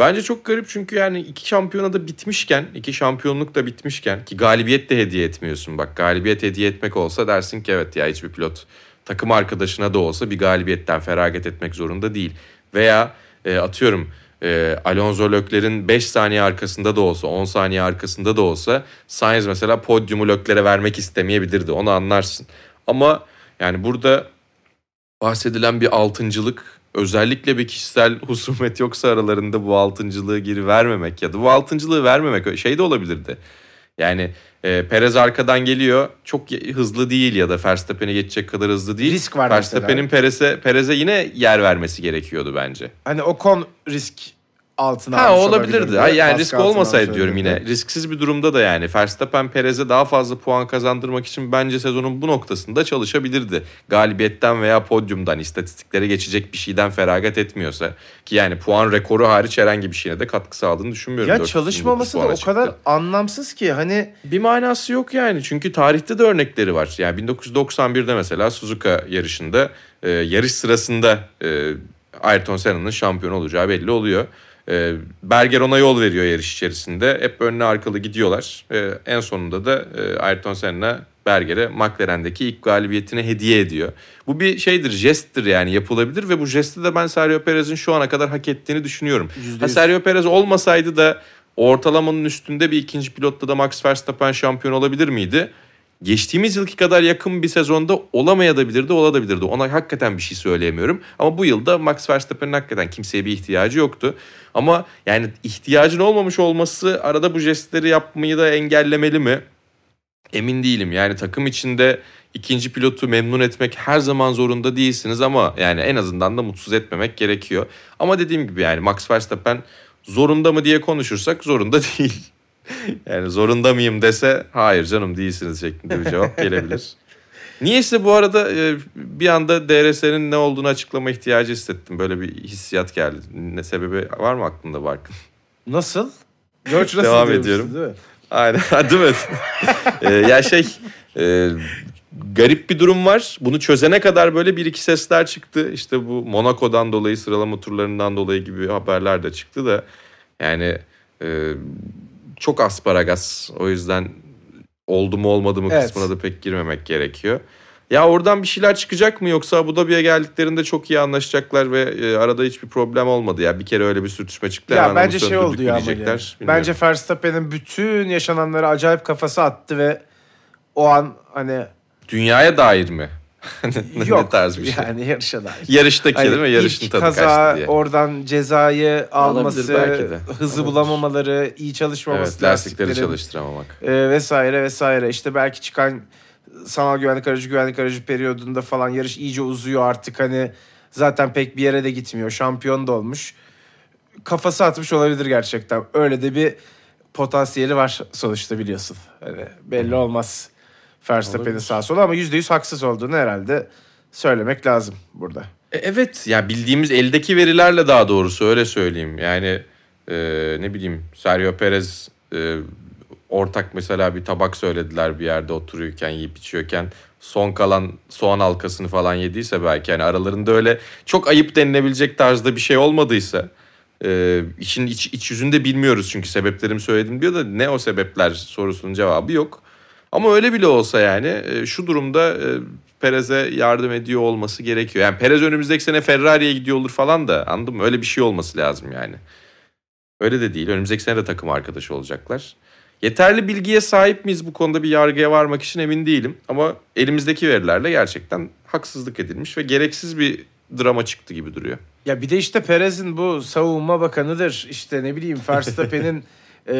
Bence çok garip çünkü yani iki şampiyona da bitmişken, iki şampiyonluk da bitmişken ki galibiyet de hediye etmiyorsun. Bak galibiyet hediye etmek olsa dersin ki evet ya hiçbir pilot takım arkadaşına da olsa bir galibiyetten feragat etmek zorunda değil. Veya e, atıyorum e, Alonso Lökler'in 5 saniye arkasında da olsa 10 saniye arkasında da olsa Sainz mesela podyumu Lökler'e vermek istemeyebilirdi onu anlarsın. Ama yani burada bahsedilen bir altıncılık özellikle bir kişisel *laughs* husumet yoksa aralarında bu altıncılığı geri vermemek ya da bu altıncılığı vermemek şey de olabilirdi. Yani e, Perez arkadan geliyor çok hızlı değil ya da Verstappen'e geçecek kadar hızlı değil. Risk var Verstappen'in Perez'e Perez'e yine yer vermesi gerekiyordu bence. Hani Ocon risk altına Ha olabilirdi. Ha, yani risk olmasaydı diyorum yine. Risksiz bir durumda da yani Verstappen Perez'e daha fazla puan kazandırmak için bence sezonun bu noktasında çalışabilirdi. Galibiyetten veya podyumdan istatistiklere geçecek bir şeyden feragat etmiyorsa ki yani puan rekoru hariç herhangi bir şeyine de katkı sağladığını düşünmüyorum. Ya 429 çalışmaması da o çıktı. kadar anlamsız ki hani Bir manası yok yani. Çünkü tarihte de örnekleri var. Yani 1991'de mesela Suzuka yarışında e, yarış sırasında e, Ayrton Senna'nın şampiyon olacağı belli oluyor. E, Berger ona yol veriyor yarış içerisinde. Hep önüne arkalı gidiyorlar. E, en sonunda da e, Ayrton Senna Berger'e McLaren'deki ilk galibiyetini hediye ediyor. Bu bir şeydir, jesttir yani yapılabilir ve bu jesti de ben Sergio Perez'in şu ana kadar hak ettiğini düşünüyorum. Ha. Sergio Perez olmasaydı da ortalamanın üstünde bir ikinci pilotla da Max Verstappen şampiyon olabilir miydi? Geçtiğimiz yılki kadar yakın bir sezonda olamayabilirdi, olabilirdi. Ona hakikaten bir şey söyleyemiyorum. Ama bu yılda Max Verstappen'in hakikaten kimseye bir ihtiyacı yoktu. Ama yani ihtiyacın olmamış olması arada bu jestleri yapmayı da engellemeli mi? Emin değilim. Yani takım içinde ikinci pilotu memnun etmek her zaman zorunda değilsiniz ama yani en azından da mutsuz etmemek gerekiyor. Ama dediğim gibi yani Max Verstappen zorunda mı diye konuşursak zorunda *laughs* değil. Yani zorunda mıyım dese hayır canım değilsiniz şeklinde bir cevap gelebilir. *laughs* Niyeyse bu arada e, bir anda DRS'nin ne olduğunu açıklama ihtiyacı hissettim. Böyle bir hissiyat geldi. Ne sebebi var mı aklında Barkın? nasıl? George Russell Devam ediyorum. Değil mi? Aynen değil mi? Ee, *laughs* ya şey e, garip bir durum var. Bunu çözene kadar böyle bir iki sesler çıktı. İşte bu Monaco'dan dolayı sıralama turlarından dolayı gibi haberler de çıktı da yani e, çok asparagas. O yüzden oldu mu olmadı mı Evet. kısmına da pek girmemek gerekiyor. Ya oradan bir şeyler çıkacak mı yoksa Abu Dhabi'ye geldiklerinde çok iyi anlaşacaklar ve e, arada hiçbir problem olmadı ya. Bir kere öyle bir sürtüşme çıktı. Ya bence şey oldu ya diyecekler. yani. Bence Verstappen'in bütün yaşananlara acayip kafası attı ve o an hani Dünyaya dair mi? Ne, yok ne tarz bir şey? yani yarışa dair. Yarıştaki Hani değil mi? Yarışın tadı kaza, kaçtı diye. oradan cezayı alması, belki de. hızı bulamamaları, iyi çalışmaması Evet lastikleri çalıştıramamak. e, vesaire vesaire. İşte belki çıkan sanal güvenlik aracı güvenlik aracı periyodunda falan yarış iyice uzuyor artık hani zaten pek bir yere de gitmiyor. Şampiyon da olmuş. Kafası atmış olabilir gerçekten. Öyle de bir potansiyeli var sonuçta biliyorsun. Hani belli olmaz Verstappen'in sağ solu ama %100 haksız olduğunu herhalde söylemek lazım burada. E, evet ya bildiğimiz eldeki verilerle daha doğrusu öyle söyleyeyim. Yani e, ne bileyim Sergio Perez e, ortak mesela bir tabak söylediler bir yerde oturuyorken yiyip içiyorken son kalan soğan halkasını falan yediyse belki yani aralarında öyle çok ayıp denilebilecek tarzda bir şey olmadıysa Ee, işin iç, iç yüzünü de bilmiyoruz çünkü sebeplerimi söyledim diyor da ne o sebepler sorusunun cevabı yok. Ama öyle bile olsa yani e, şu durumda e, Perez'e yardım ediyor olması gerekiyor. Yani Perez önümüzdeki sene Ferrari'ye gidiyor olur falan da anladın mı? Öyle bir şey olması lazım yani. Öyle de değil. Önümüzdeki sene de takım arkadaşı olacaklar. Yeterli bilgiye sahip miyiz bu konuda bir yargıya varmak için emin değilim. Ama elimizdeki verilerle gerçekten haksızlık edilmiş ve gereksiz bir drama çıktı gibi duruyor. Ya bir de işte Perez'in bu savunma bakanıdır. İşte ne bileyim *laughs* Verstappen'in e,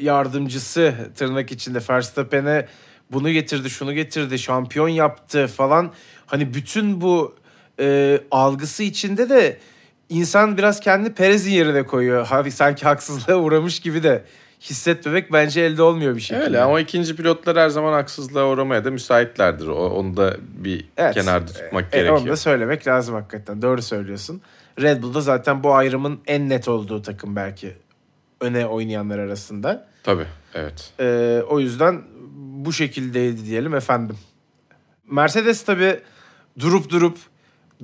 yardımcısı tırnak içinde Verstappen'e bunu getirdi, şunu getirdi, şampiyon yaptı falan. Hani bütün bu e, algısı içinde de insan biraz kendi Perez'in yerine koyuyor. *laughs* Hani sanki haksızlığa uğramış gibi de hissetmemek bence elde olmuyor bir şekilde. Öyle ama ikinci pilotlar her zaman haksızlığa uğramaya da müsaitlerdir. O, onu da bir Evet. kenarda tutmak E, gerekiyor. onu da söylemek lazım hakikaten. Doğru söylüyorsun. Red Bull'da zaten bu ayrımın en net olduğu takım belki öne oynayanlar arasında. Tabii evet. Ee, o yüzden bu şekildeydi diyelim efendim. Mercedes tabii durup durup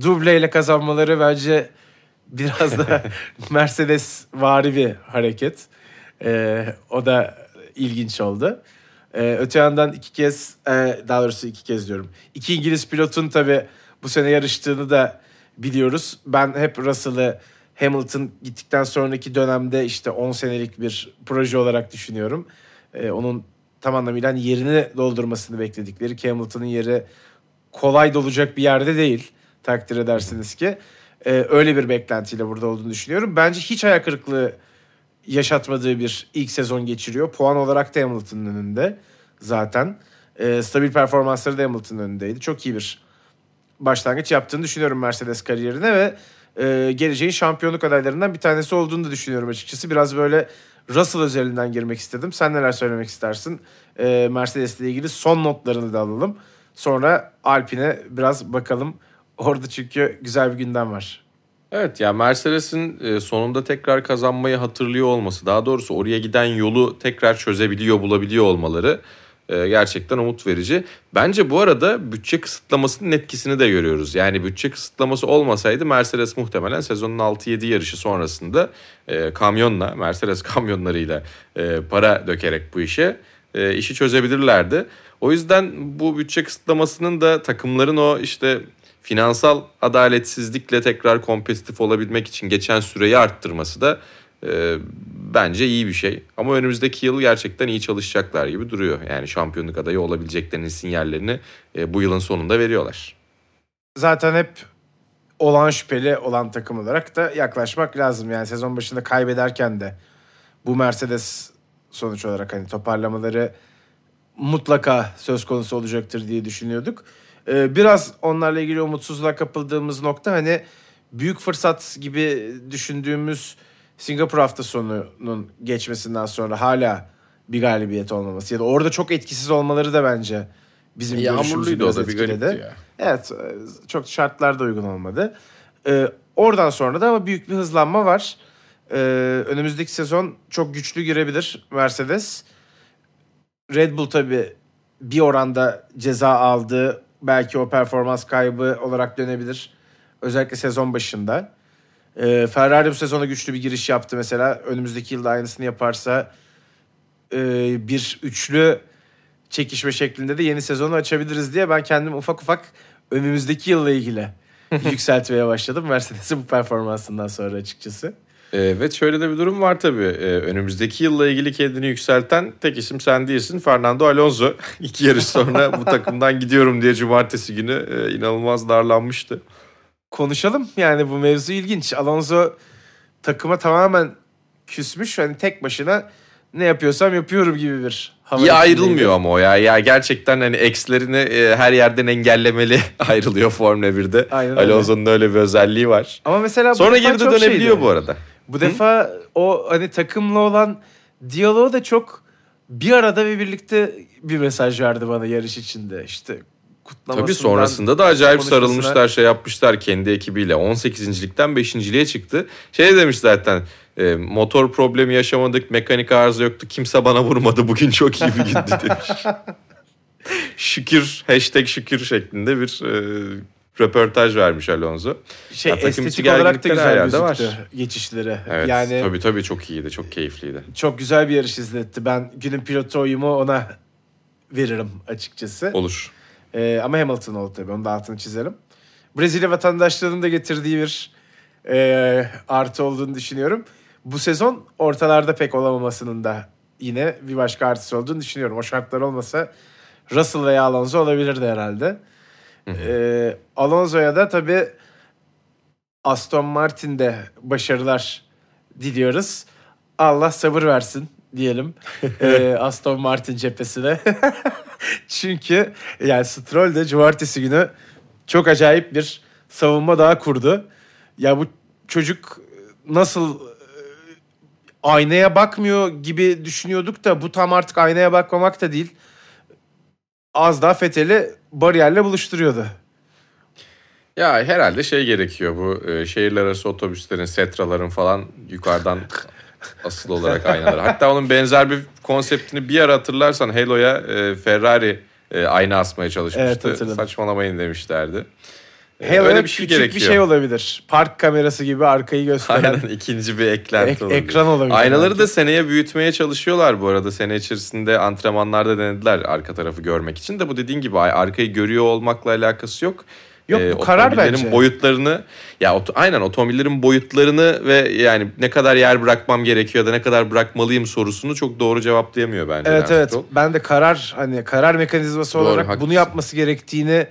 dubleyle kazanmaları bence *laughs* biraz da *laughs* Mercedes vari bir hareket. Ee, o da ilginç oldu. Ee, öte yandan iki kez, e, daha doğrusu iki kez diyorum. İki İngiliz pilotun tabii bu sene yarıştığını da biliyoruz. Ben hep Russell'ı Hamilton gittikten sonraki dönemde işte 10 senelik bir proje olarak düşünüyorum. Ee, onun tam anlamıyla hani yerini doldurmasını bekledikleri ki Hamilton'ın yeri kolay dolacak bir yerde değil takdir edersiniz ki. Ee, öyle bir beklentiyle burada olduğunu düşünüyorum. Bence hiç ayak kırıklığı yaşatmadığı bir ilk sezon geçiriyor. Puan olarak da Hamilton'ın önünde zaten. Ee, stabil performansları da Hamilton'ın önündeydi. Çok iyi bir başlangıç yaptığını düşünüyorum Mercedes kariyerine ve e, geleceğin şampiyonluk adaylarından bir tanesi olduğunu da düşünüyorum açıkçası. Biraz böyle Russell özelinden girmek istedim. Sen neler söylemek istersin? E, Mercedes ile ilgili son notlarını da alalım. Sonra Alpine biraz bakalım. Orada çünkü güzel bir gündem var. Evet ya Mercedes'in e, sonunda tekrar kazanmayı hatırlıyor olması, daha doğrusu oraya giden yolu tekrar çözebiliyor, bulabiliyor olmaları e, gerçekten umut verici. Bence bu arada bütçe kısıtlamasının etkisini de görüyoruz. Yani bütçe kısıtlaması olmasaydı Mercedes muhtemelen sezonun 6-7 yarışı sonrasında e, kamyonla, Mercedes *laughs* kamyonlarıyla e, para dökerek bu işe e, işi çözebilirlerdi. O yüzden bu bütçe kısıtlamasının da takımların o işte finansal adaletsizlikle tekrar kompetitif olabilmek için geçen süreyi arttırması da e, bence iyi bir şey. Ama önümüzdeki yıl gerçekten iyi çalışacaklar gibi duruyor. Yani şampiyonluk adayı olabileceklerinin sinyallerini e, bu yılın sonunda veriyorlar. Zaten hep olan şüpheli olan takım olarak da yaklaşmak lazım. Yani sezon başında kaybederken de bu Mercedes sonuç olarak hani toparlamaları mutlaka söz konusu olacaktır diye düşünüyorduk. Ee, biraz onlarla ilgili umutsuzluğa kapıldığımız nokta hani büyük fırsat gibi düşündüğümüz Singapur hafta sonunun geçmesinden sonra hala bir galibiyet olmaması ya da orada çok etkisiz olmaları da bence bizim görüşümüzü biraz da bir etkiledi. garipti ya. Evet e, çok şartlar da uygun olmadı. Ee, oradan sonra da ama büyük bir hızlanma var. Ee, önümüzdeki sezon çok güçlü girebilir Mercedes. Red Bull tabii bir oranda ceza aldı. Belki o performans kaybı olarak dönebilir. Özellikle sezon başında. Ee, Ferrari bu sezona güçlü bir giriş yaptı mesela. Önümüzdeki yılda aynısını yaparsa e, bir üçlü çekişme şeklinde de yeni sezonu açabiliriz diye ben kendim ufak ufak önümüzdeki yılla ilgili *laughs* yükseltmeye başladım. Mercedes'in bu performansından sonra açıkçası. Evet şöyle de bir durum var tabii. Ee, önümüzdeki yılla ilgili kendini yükselten tek isim sen değilsin. Fernando Alonso *laughs* iki yarış sonra bu takımdan gidiyorum diye cumartesi günü e, inanılmaz darlanmıştı. Konuşalım. Yani bu mevzu ilginç. Alonso takıma tamamen küsmüş. Hani tek başına ne yapıyorsam yapıyorum gibi bir hava. İçindeydi. ayrılmıyor ama o ya. Ya gerçekten hani ekslerini e, her yerden engellemeli *laughs* ayrılıyor Formula 1'de. Aynen öyle. Alonso'nun öyle bir özelliği var. Ama mesela Sonra geri de dönebiliyor şeydi. bu arada. Bu defa o hani takımla olan diyaloğu da çok bir arada ve birlikte bir mesaj verdi bana yarış içinde. İşte kutlamasından. Tabii sonrasında da acayip sarılmışlar şey yapmışlar kendi ekibiyle. 18.likten 5.liğe çıktı. Şey demiş zaten e, motor problemi yaşamadık, mekanik arıza yoktu, kimse bana vurmadı bugün çok iyi bir gündü *laughs* demiş. şükür, hashtag şükür şeklinde bir e, röportaj vermiş Alonso. Şey Ya estetik olarak da güzel gözüktü var. geçişleri. Evet yani tabii tabii çok iyiydi, çok keyifliydi. çok güzel bir yarış izletti. Ben günün pilotu oyumu ona veririm açıkçası. Olur. Ee, ama Hamilton oldu tabii. Onun da altını çizelim. Brezilya vatandaşlarının da getirdiği bir e, artı olduğunu düşünüyorum. Bu sezon ortalarda pek olamamasının da yine bir başka artısı olduğunu düşünüyorum. O şartlar olmasa Russell veya Alonso olabilirdi herhalde. Ee, Alonso'ya da tabii Aston Martin'de başarılar diliyoruz. Allah sabır versin diyelim ee, *laughs* Aston Martin cephesine. *laughs* Çünkü yani Stroll de cumartesi günü çok acayip bir savunma daha kurdu. Ya bu çocuk nasıl e, aynaya bakmıyor gibi düşünüyorduk da bu tam artık aynaya bakmamak da değil. Az daha Fethel'i bariyerle buluşturuyordu. Ya herhalde şey gerekiyor bu e, şehirler arası otobüslerin, setraların falan yukarıdan *laughs* asıl olarak aynaları. Hatta onun benzer bir konseptini bir ara hatırlarsan Halo'ya e, Ferrari e, ayna asmaya Evet, çalışmıştı. hatırladım. Saçmalamayın demişlerdi. E, Hele öyle bir şey küçük gerekiyor. bir şey olabilir. Park kamerası gibi arkayı gösteren. Aynen ikinci bir eklenti Ek- olabilir. ekran olabilir Aynaları belki. da seneye büyütmeye çalışıyorlar bu arada. Sene içerisinde antrenmanlarda denediler arka tarafı görmek için de bu dediğin gibi ay- arkayı görüyor olmakla alakası yok. Yok, bu karar bence. boyutlarını ya oto- aynen otomobillerin boyutlarını ve yani ne kadar yer bırakmam gerekiyor ya da ne kadar bırakmalıyım sorusunu çok doğru cevaplayamıyor bence. Evet evet. Stroll. Ben de karar hani karar mekanizması Doğru, olarak haklısın. bunu yapması gerektiğini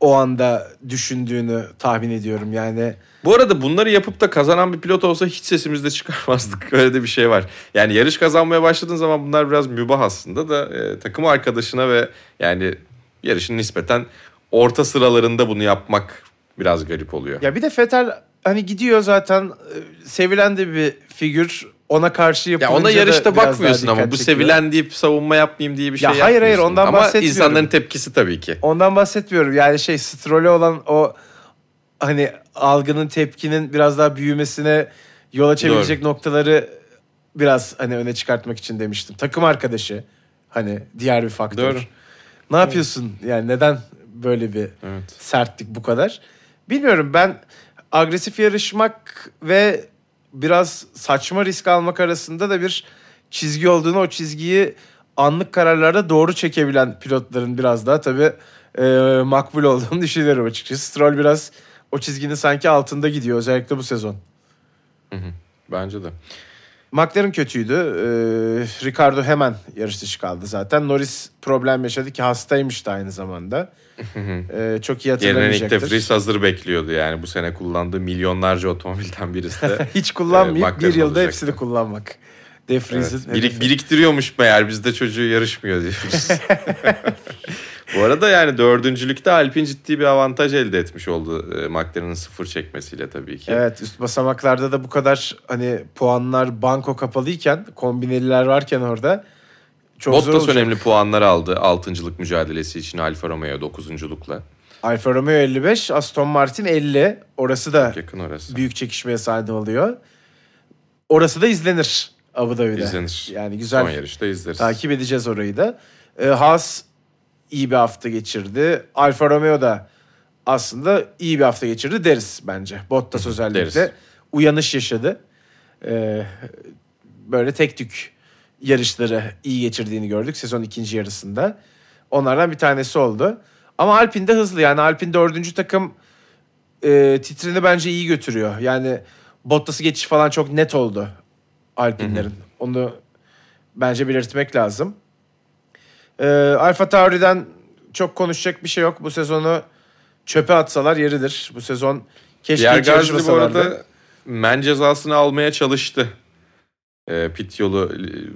o anda düşündüğünü tahmin ediyorum. Yani Bu arada bunları yapıp da kazanan bir pilot olsa hiç sesimizi de çıkarmazdık. *laughs* Öyle de bir şey var. Yani yarış kazanmaya başladığın zaman bunlar biraz mübah aslında da e, takım arkadaşına ve yani yarışın nispeten orta sıralarında bunu yapmak biraz garip oluyor. ya bir de Vettel hani gidiyor zaten e, sevilen de bir figür. Ona karşı Ya yapılınca ona yarışta bakmıyorsun ama bu sevilen deyip savunma yapmayayım diye bir şey Ya hayır, hayır, yapmıyorsun. ondan Ama bahsetmiyorum. insanların tepkisi tabii ki. Ondan bahsetmiyorum. Yani şey Stroll'e olan o hani algının tepkinin biraz daha büyümesine yol açabilecek noktaları biraz hani öne çıkartmak için demiştim. Takım arkadaşı hani diğer bir faktör. Doğru. Ne yapıyorsun? Yani neden böyle bir Evet. sertlik bu kadar? Bilmiyorum ben agresif yarışmak ve biraz saçma risk almak arasında da bir çizgi olduğunu o çizgiyi anlık kararlarda doğru çekebilen pilotların biraz daha tabii e, makbul olduğunu *laughs* düşünüyorum açıkçası. Stroll biraz o çizginin sanki altında gidiyor özellikle bu sezon. Bence de. McLaren kötüydü. Ee, Ricardo hemen yarış dışı kaldı zaten. Norris problem yaşadı ki hastaymış da aynı zamanda. *laughs* Ee, çok iyi Yerine Nick hatırlamayacaktır. Hazır bekliyordu yani bu sene kullandığı milyonlarca otomobilden birisi de. *laughs* Hiç kullanmayıp Ee, bir yılda olacaktı. hepsini kullanmak. De Evet. Birik, biriktiriyormuş meğer bizde çocuğu yarışmıyor diyoruz. *laughs* Bu arada yani dördüncülükte Alpine ciddi bir avantaj elde etmiş oldu e, McLaren'ın sıfır çekmesiyle tabii ki. Evet üst basamaklarda da bu kadar hani puanlar banko kapalıyken kombineliler varken orada çok zor Bottas olacak. önemli puanlar aldı altıncılık mücadelesi için Alfa Romeo dokuzunculukla. Alfa Romeo 55, Aston Martin 50. Orası da Yakın orası. büyük çekişmeye sahne oluyor. Orası da izlenir Abu Dhabi'de. İzlenir. Yani güzel Son yarışta izleriz. takip edeceğiz orayı da. Ee, Haas iyi bir hafta geçirdi. Alfa Romeo da aslında iyi bir hafta geçirdi deriz bence. Bottas özellikle deriz. uyanış yaşadı. Ee, böyle tek tük yarışları iyi geçirdiğini gördük sezon ikinci yarısında. Onlardan bir tanesi oldu. Ama Alpine de hızlı yani Alpine dördüncü takım e, titrini bence iyi götürüyor. Yani Bottas'ı geçiş falan çok net oldu Alpinlerin. Onu bence belirtmek lazım. Ee, Alfa Tauri'den çok konuşacak bir şey yok. Bu sezonu çöpe atsalar yeridir. Bu sezon keşke Pierre hiç Gasly bu arada men cezasını almaya çalıştı. E, pit yolu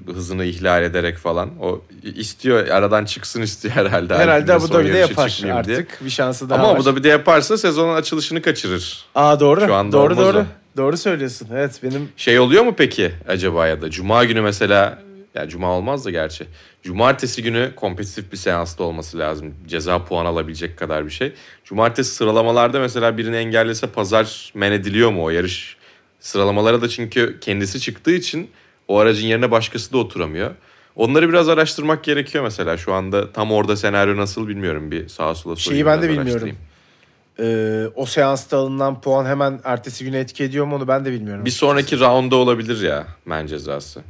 e, hızını ihlal ederek falan. O istiyor aradan çıksın istiyor herhalde. Herhalde Abu Dhabi'de yapar artık. diye. Bir şansı daha Ama var. Abu Dhabi'de yaparsa sezonun açılışını kaçırır. Aa doğru. Şu anda doğru doğru. o. Doğru söylüyorsun. Evet benim Şey oluyor mu peki acaba ya da Cuma günü mesela ya Cuma olmaz da gerçi. Cumartesi günü kompetitif bir seansta olması lazım. Ceza puan alabilecek kadar bir şey. Cumartesi sıralamalarda mesela birini engellese pazar men ediliyor mu o yarış? Sıralamalara da çünkü kendisi çıktığı için o aracın yerine başkası da oturamıyor. Onları biraz araştırmak gerekiyor mesela. Şu anda tam orada senaryo nasıl bilmiyorum. Bir sağa sola sorayım. şeyi ben de bilmiyorum. Ee, o seansta alınan puan hemen ertesi güne etki ediyor mu onu ben de bilmiyorum. Bir sonraki roundda olabilir ya men cezası.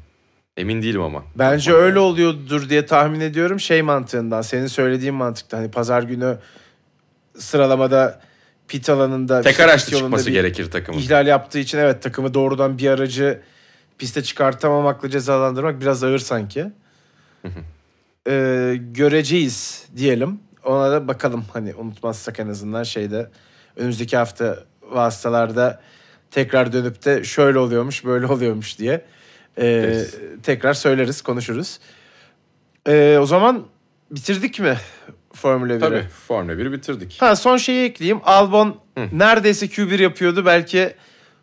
Emin değilim ama. Bence öyle oluyordur diye tahmin ediyorum şey mantığından. Senin söylediğin mantıkta hani pazar günü sıralamada pit alanında Tek pit araçlı çıkması gerekir takımın. ihlal yaptığı için evet takımı doğrudan bir aracı piste çıkartamamakla cezalandırmak biraz ağır sanki. Ee, göreceğiz diyelim. Ona da bakalım hani unutmazsak en azından şeyde önümüzdeki hafta vasıtalarda tekrar dönüp de şöyle oluyormuş böyle oluyormuş diye ee, tekrar söyleriz konuşuruz. Ee, o zaman bitirdik mi Formula 1'i? Tabii Formula 1'i bitirdik. Ha son şeyi ekleyeyim. Albon neredeyse Q1 yapıyordu. Belki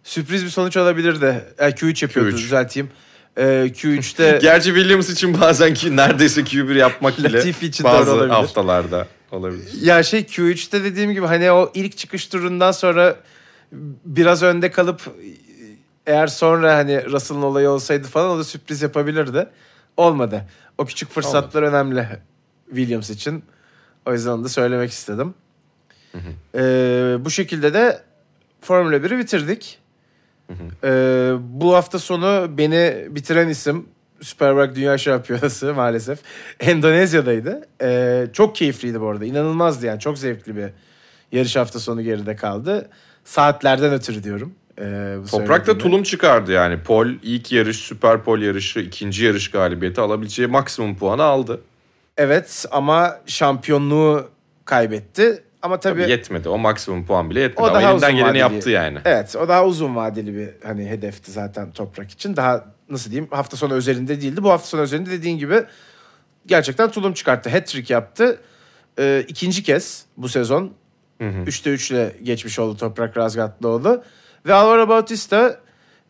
sürpriz bir sonuç olabilirdi. E, Q3 yapıyordu Q3. düzelteyim. E, Q3'te *laughs* Gerçi Williams için bazen ki neredeyse Q1 yapmak bile Latifi için bazı olabilir. haftalarda olabilir. ya şey Q3'te dediğim gibi hani o ilk çıkış turundan sonra biraz önde kalıp eğer sonra hani Russell'ın olayı olsaydı falan o da sürpriz yapabilirdi. Olmadı. O küçük fırsatlar önemli Williams için. O yüzden onu da söylemek istedim. Ee, bu şekilde de Formula 1'i bitirdik. Ee, bu hafta sonu beni bitiren isim Superbike Dünya Şampiyonası *laughs* maalesef Endonezya'daydı. Ee, çok keyifliydi bu arada. İnanılmazdı yani. Çok zevkli bir yarış hafta sonu geride kaldı. Saatlerden ötürü diyorum. Bu Toprak'ta söylediğimi. tulum çıkardı yani. Pol ilk yarış, süper pol yarışı, ikinci yarış galibiyeti alabileceği maksimum puanı aldı. Evet ama şampiyonluğu kaybetti. Ama tabii, Tabii yetmedi. O maksimum puan bile yetmedi. O Ama daha elinden uzun geleni vadeli. yaptı yani. Evet o daha uzun vadeli bir hani hedefti zaten Toprak için. Daha nasıl diyeyim hafta sonu özelinde değildi. Bu hafta sonu özelinde dediğin gibi gerçekten tulum çıkarttı. Hat-trick yaptı. Ee, ikinci kez bu sezon. 3'te 3 ile geçmiş oldu Toprak Razgatlıoğlu. Ve Alvaro Bautista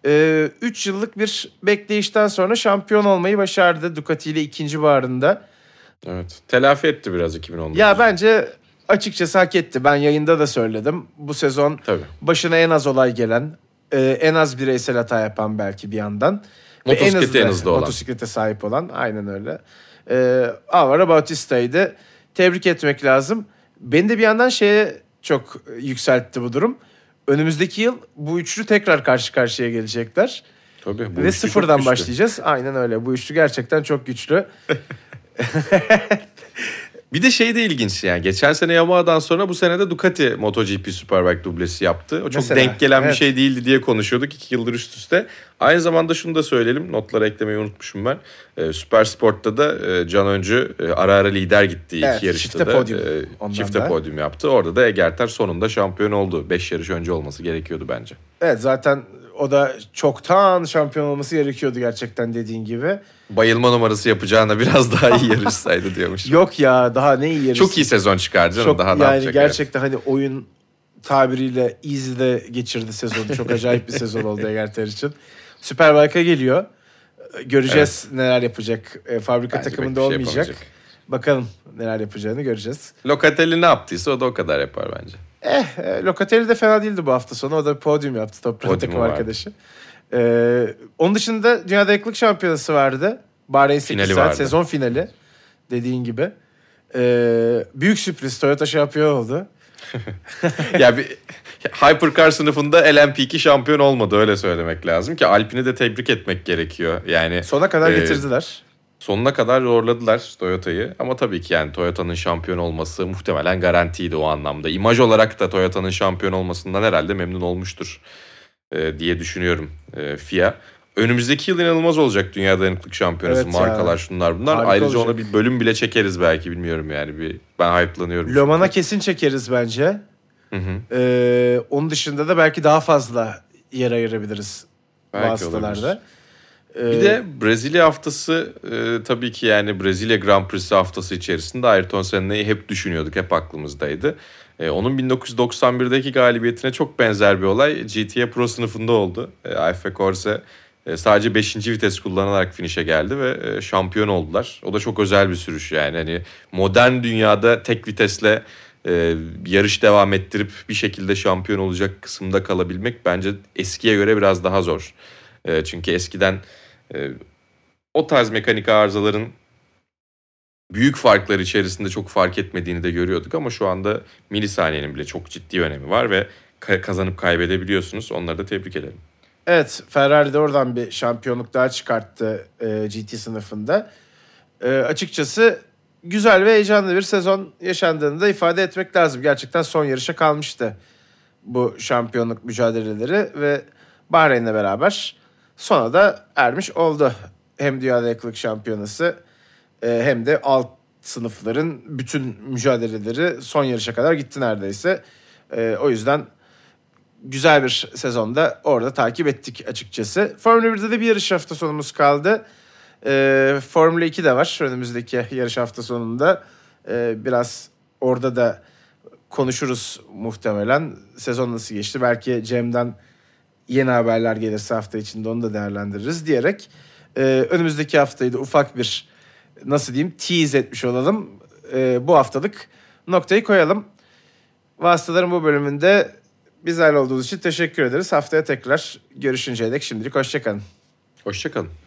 3 yıllık bir bekleyişten sonra şampiyon olmayı başardı Ducati ile ikinci barında. Evet. Telafi etti biraz 2019. Ya bence açıkçası hak etti. Ben yayında da söyledim. Bu sezon Tabii. başına en az olay gelen, e, en az bireysel hata yapan belki bir yandan. Ve Motosikleti en hızlı olan. Motosiklete sahip olan aynen öyle. E, Alvaro Bautista'ydı. Tebrik etmek lazım. Beni de bir yandan şeye çok yükseltti bu durum. Önümüzdeki yıl bu üçlü tekrar karşı karşıya gelecekler. Tabii. bu Ve sıfırdan başlayacağız. Aynen öyle. Bu üçlü gerçekten çok güçlü. *laughs* Bir de şey de ilginç yani. Geçen sene Yamaha'dan sonra bu sene de Ducati MotoGP Superbike dublesi yaptı. O çok Mesela, denk gelen bir evet. şey değildi diye konuşuyorduk iki yıldır üst üste. Aynı zamanda şunu da söyleyelim. Notlara eklemeyi unutmuşum ben. Ee, Süper Sport'ta da e, Can Öncü e, ara ara lider gitti Evet, yarışta çifte da. podyum E, çifte da. podyum yaptı. Orada da Egerter sonunda şampiyon oldu. Beş yarış önce olması gerekiyordu bence. Evet zaten o da çoktan şampiyon olması gerekiyordu gerçekten dediğin gibi. Bayılma numarası yapacağına biraz daha iyi yarışsaydı *laughs* diyormuş. Yok ya daha ne iyi yarış. Çok iyi sezon çıkardı canım. Çok daha yani yapacak gerçekten hani oyun tabiriyle easy'de geçirdi sezonu. Çok acayip bir sezon oldu *laughs* Egerter için. Superbike'a geliyor. Göreceğiz neler yapacak. E, fabrika Bence takımında şey olmayacak. yapamayacak. Bakalım neler yapacağını göreceğiz. Locatelli ne yaptıysa o da o kadar yapar bence. Eh, e, Locatelli de fena değildi bu hafta sonu. O da bir podyum yaptı toprağın Podyumu takım vardı. arkadaşı. Ee, onun dışında Dünyada Yaklık Şampiyonası vardı. Bahreyn 8 Finali saat vardı. sezon finali. Dediğin gibi. Ee, büyük sürpriz Toyota şampiyon oldu. *laughs* ya bir Hypercar sınıfında LMP2 şampiyon olmadı öyle söylemek lazım ki Alpine'i de tebrik etmek gerekiyor. Yani Sona kadar e, getirdiler. Sonuna kadar zorladılar Toyota'yı ama tabii ki yani Toyota'nın şampiyon olması muhtemelen garantiydi o anlamda. İmaj olarak da Toyota'nın şampiyon olmasından herhalde memnun olmuştur e, diye düşünüyorum e, FIA. Önümüzdeki yıl inanılmaz olacak Dünya Dayanıklık Şampiyonası. Evet ya. Markalar şunlar bunlar. Harika Ayrıca olacak. ona bir bölüm bile çekeriz belki bilmiyorum yani. bir Ben hype'lanıyorum. Loman'a kesin çekeriz bence. Ee, onun dışında da belki daha fazla yer ayırabiliriz Belki vasıtalarda. Ee, Bir de Brezilya haftası e, tabii ki yani Brezilya Grand Prix'si haftası içerisinde Ayrton Senna'yı hep düşünüyorduk, hep aklımızdaydı. E, onun 1991'deki galibiyetine çok benzer bir olay GTA Pro sınıfında oldu. E, Alfa Corse e, sadece 5. vites kullanarak finişe geldi ve e, şampiyon oldular. O da çok özel bir sürüş yani. Hani modern dünyada tek vitesle e, yarış devam ettirip bir şekilde şampiyon olacak kısımda kalabilmek bence eskiye göre biraz daha zor. E, çünkü eskiden e, o tarz mekanik arızaların büyük farklar içerisinde çok fark etmediğini de görüyorduk ama şu anda milisaniyenin bile çok ciddi önemi var ve ka- kazanıp kaybedebiliyorsunuz. Onları da tebrik ederim. Evet Ferrari de oradan bir şampiyonluk daha çıkarttı e, GT sınıfında. E, açıkçası güzel ve heyecanlı bir sezon yaşandığını da ifade etmek lazım. Gerçekten son yarışa kalmıştı bu şampiyonluk mücadeleleri ve Bahreyn'le beraber sona da ermiş oldu. Hem Dünya Yakılık Şampiyonası e, hem de alt sınıfların bütün mücadeleleri son yarışa kadar gitti neredeyse. E, o yüzden güzel bir sezonda orada takip ettik açıkçası. Formula 1'de de bir yarış hafta sonumuz kaldı. Ee, Formula 2 de var önümüzdeki yarış hafta sonunda. Biraz orada da konuşuruz muhtemelen. Sezon nasıl geçti? Belki Cem'den yeni haberler gelirse hafta içinde onu da değerlendiririz diyerek e, önümüzdeki haftayı da ufak bir nasıl diyeyim tease etmiş olalım. E, bu haftalık noktayı koyalım. Vasıtaların bu bölümünde bizlerle olduğunuz için teşekkür ederiz. Haftaya tekrar görüşünceye dek şimdilik hoşçakalın. Hoşçakalın.